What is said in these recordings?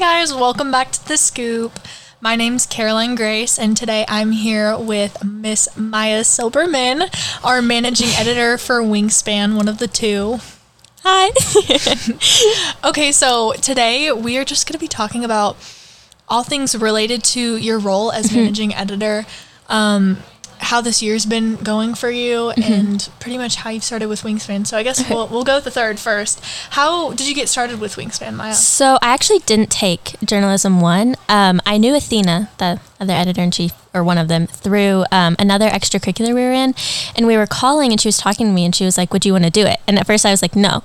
Hi, guys. Welcome back to The Scoop. My name's Caroline Grace, and today I'm here with Miss Maya Silberman, our managing editor for Wingspan, one of the two. Hi. Okay, so today we are just going to be talking about all things related to your role as managing editor, um, how this year's been going for you, and pretty much how you started with Wingspan. So I guess we'll, we'll go with the third first. How did you get started with Wingspan, Maya? so I actually didn't take journalism one. Um, I knew Athena, the other editor in chief, or one of them, through um, another extracurricular we were in, and we were calling, and she was talking to me, and she was like, "Would you want to do it?" And at first, I was like, "No."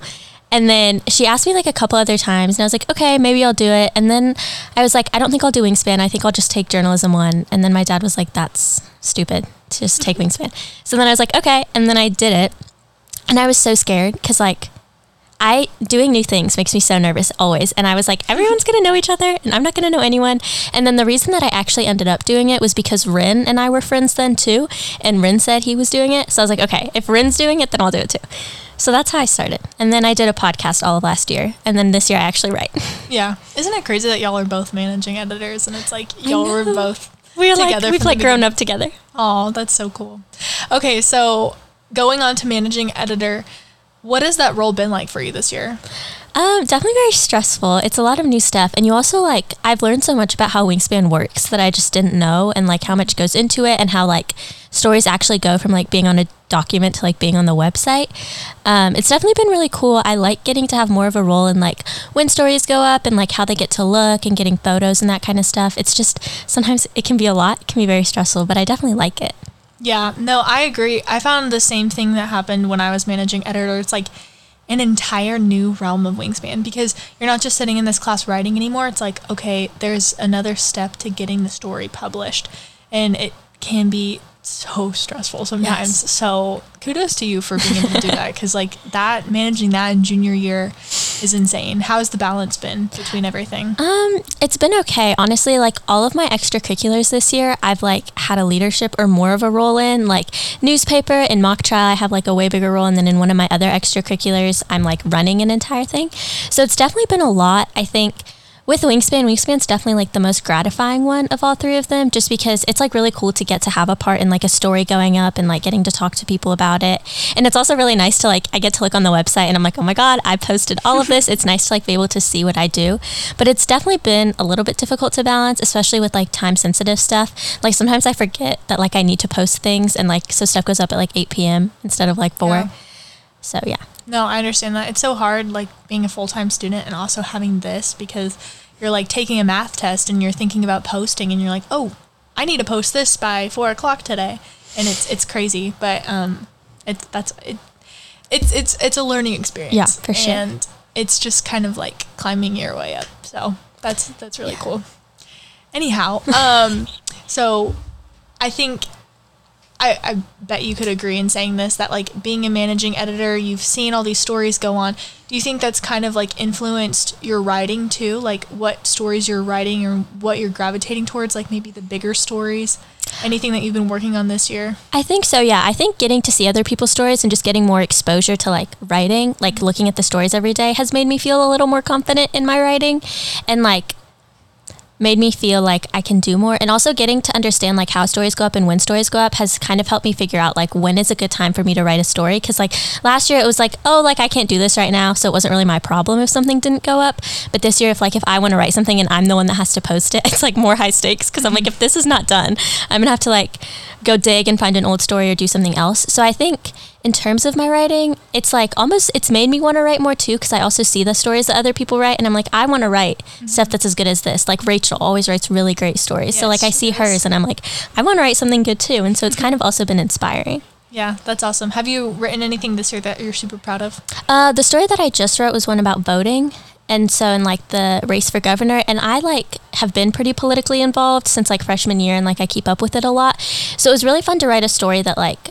And then she asked me like a couple other times, and I was like, "Okay, maybe I'll do it." And then I was like, "I don't think I'll do Wingspan. I think I'll just take journalism one." And then my dad was like, "That's stupid. to Just take Wingspan." So then I was like, "Okay," and then I did it, and I was so scared because like. I doing new things makes me so nervous always. And I was like, everyone's gonna know each other and I'm not gonna know anyone. And then the reason that I actually ended up doing it was because Rin and I were friends then too. And Rin said he was doing it. So I was like, okay, if Rin's doing it, then I'll do it too. So that's how I started. And then I did a podcast all of last year. And then this year I actually write. Yeah. Isn't it crazy that y'all are both managing editors and it's like y'all were both We're together like we've like grown up together. Oh, that's so cool. Okay, so going on to managing editor, what has that role been like for you this year? Um, definitely very stressful. It's a lot of new stuff, and you also like I've learned so much about how Wingspan works that I just didn't know, and like how much goes into it, and how like stories actually go from like being on a document to like being on the website. Um, it's definitely been really cool. I like getting to have more of a role in like when stories go up and like how they get to look and getting photos and that kind of stuff. It's just sometimes it can be a lot. It can be very stressful, but I definitely like it. Yeah, no, I agree. I found the same thing that happened when I was managing editor. It's like an entire new realm of Wingspan because you're not just sitting in this class writing anymore. It's like, okay, there's another step to getting the story published. And it can be so stressful sometimes. Yes. So kudos to you for being able to do that because, like, that managing that in junior year is insane. How's the balance been between everything? Um, it's been okay. Honestly, like all of my extracurriculars this year, I've like had a leadership or more of a role in. Like newspaper and mock trial, I have like a way bigger role, and then in one of my other extracurriculars, I'm like running an entire thing. So it's definitely been a lot. I think with Wingspan, Wingspan's definitely like the most gratifying one of all three of them, just because it's like really cool to get to have a part in like a story going up and like getting to talk to people about it. And it's also really nice to like I get to look on the website and I'm like, oh my god, I posted all of this. it's nice to like be able to see what I do, but it's definitely been a little bit difficult to balance, especially with like time sensitive stuff. Like sometimes I forget that like I need to post things and like so stuff goes up at like 8 p.m. instead of like four. Yeah. So yeah. No, I understand that. It's so hard, like being a full time student and also having this because you're like taking a math test and you're thinking about posting and you're like, oh, I need to post this by four o'clock today, and it's it's crazy, but um, it's that's it, it's it's it's a learning experience. Yeah, for sure. And it's just kind of like climbing your way up. So that's that's really cool. Anyhow, um, so I think I, I bet you could agree in saying this that like being a managing editor, you've seen all these stories go on. Do you think that's kind of like influenced your writing too? Like what stories you're writing or what you're gravitating towards, like maybe the bigger stories? Anything that you've been working on this year? I think so, yeah. I think getting to see other people's stories and just getting more exposure to like writing, like looking at the stories every day has made me feel a little more confident in my writing and like made me feel like I can do more. And also getting to understand like how stories go up and when stories go up has kind of helped me figure out like when is a good time for me to write a story. Cause like last year it was like, oh, like I can't do this right now. So it wasn't really my problem if something didn't go up. But this year, if like if I want to write something and I'm the one that has to post it, it's like more high stakes. Cause I'm like, if this is not done, I'm gonna have to like go dig and find an old story or do something else. So I think in terms of my writing, it's like almost it's made me want to write more too because I also see the stories that other people write and I'm like I want to write stuff that's as good as this. Like Rachel always writes really great stories. so like I see hers and I'm like I want to write something good too. And so it's kind of also been inspiring. Yeah, that's awesome. Have you written anything this year that you're super proud of? Uh, the story that I just wrote was one about voting. And so in like the race for governor and I like have been pretty politically involved since like freshman year and like I keep up with it a lot. So it was really fun to write a story that like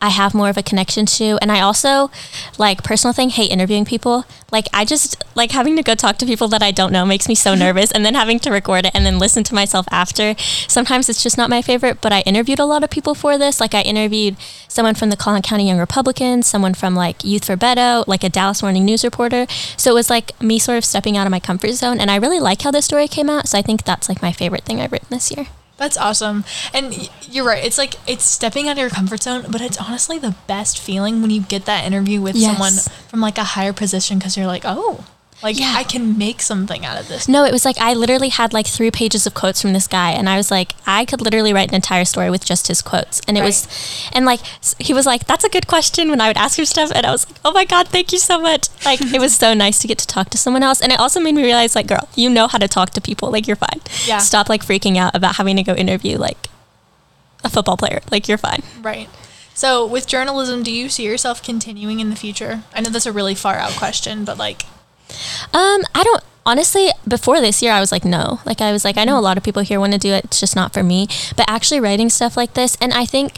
I have more of a connection to. And I also, like, personal thing, hate interviewing people. Like, I just, like, having to go talk to people that I don't know makes me so nervous. And then having to record it and then listen to myself after. Sometimes it's just not my favorite, but I interviewed a lot of people for this. Like, I interviewed someone from the Collin County Young Republicans, someone from, like, Youth for Beto, like a Dallas Morning News reporter. So it was like me sort of stepping out of my comfort zone. And I really like how this story came out. So I think that's, like, my favorite thing I've written this year. That's awesome. And you're right. It's like it's stepping out of your comfort zone, but it's honestly the best feeling when you get that interview with yes. someone from like a higher position because you're like, oh, like yeah. I can make something out of this. No, it was like I literally had like three pages of quotes from this guy, and I was like, I could literally write an entire story with just his quotes. And it right. was, and like he was like, "That's a good question." When I would ask him stuff, and I was like, "Oh my god, thank you so much!" Like it was so nice to get to talk to someone else, and it also made me realize, like, girl, you know how to talk to people. Like you're fine. Yeah. Stop like freaking out about having to go interview like a football player. Like you're fine. Right. So with journalism, do you see yourself continuing in the future? I know that's a really far out question, but like um, I don't honestly before this year I was like no. Like I was like I know a lot of people here want to do it. It's just not for me. But actually writing stuff like this and I think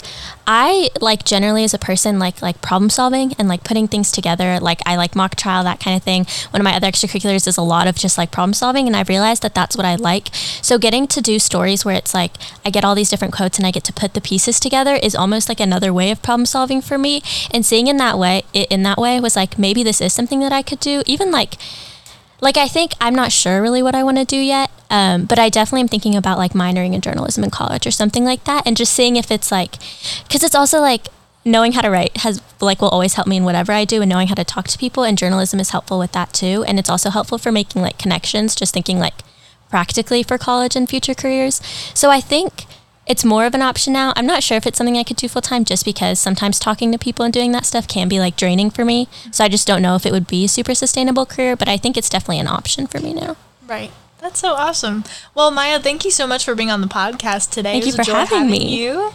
I like generally as a person like like problem solving and like putting things together. Like I like mock trial that kind of thing. One of my other extracurriculars is a lot of just like problem solving and I've realized that that's what I like. So getting to do stories where it's like I get all these different quotes and I get to put the pieces together is almost like another way of problem solving for me. And seeing in that way it in that way was like maybe this is something that I could do. Even like like I think I'm not sure really what I want to do yet, um, but I definitely am thinking about like minoring in journalism in college or something like that, and just seeing if it's like, because it's also like knowing how to write has like will always help me in whatever I do, and knowing how to talk to people and journalism is helpful with that too, and it's also helpful for making like connections. Just thinking like practically for college and future careers. So I think it's more of an option now. I'm not sure if it's something I could do full time just because sometimes talking to people and doing that stuff can be like draining for me. So I just don't know if it would be a super sustainable career, but I think it's definitely an option for me now. Right. That's so awesome. Well, Maya, thank you so much for being on the podcast today. Thank you for having, having, me. You.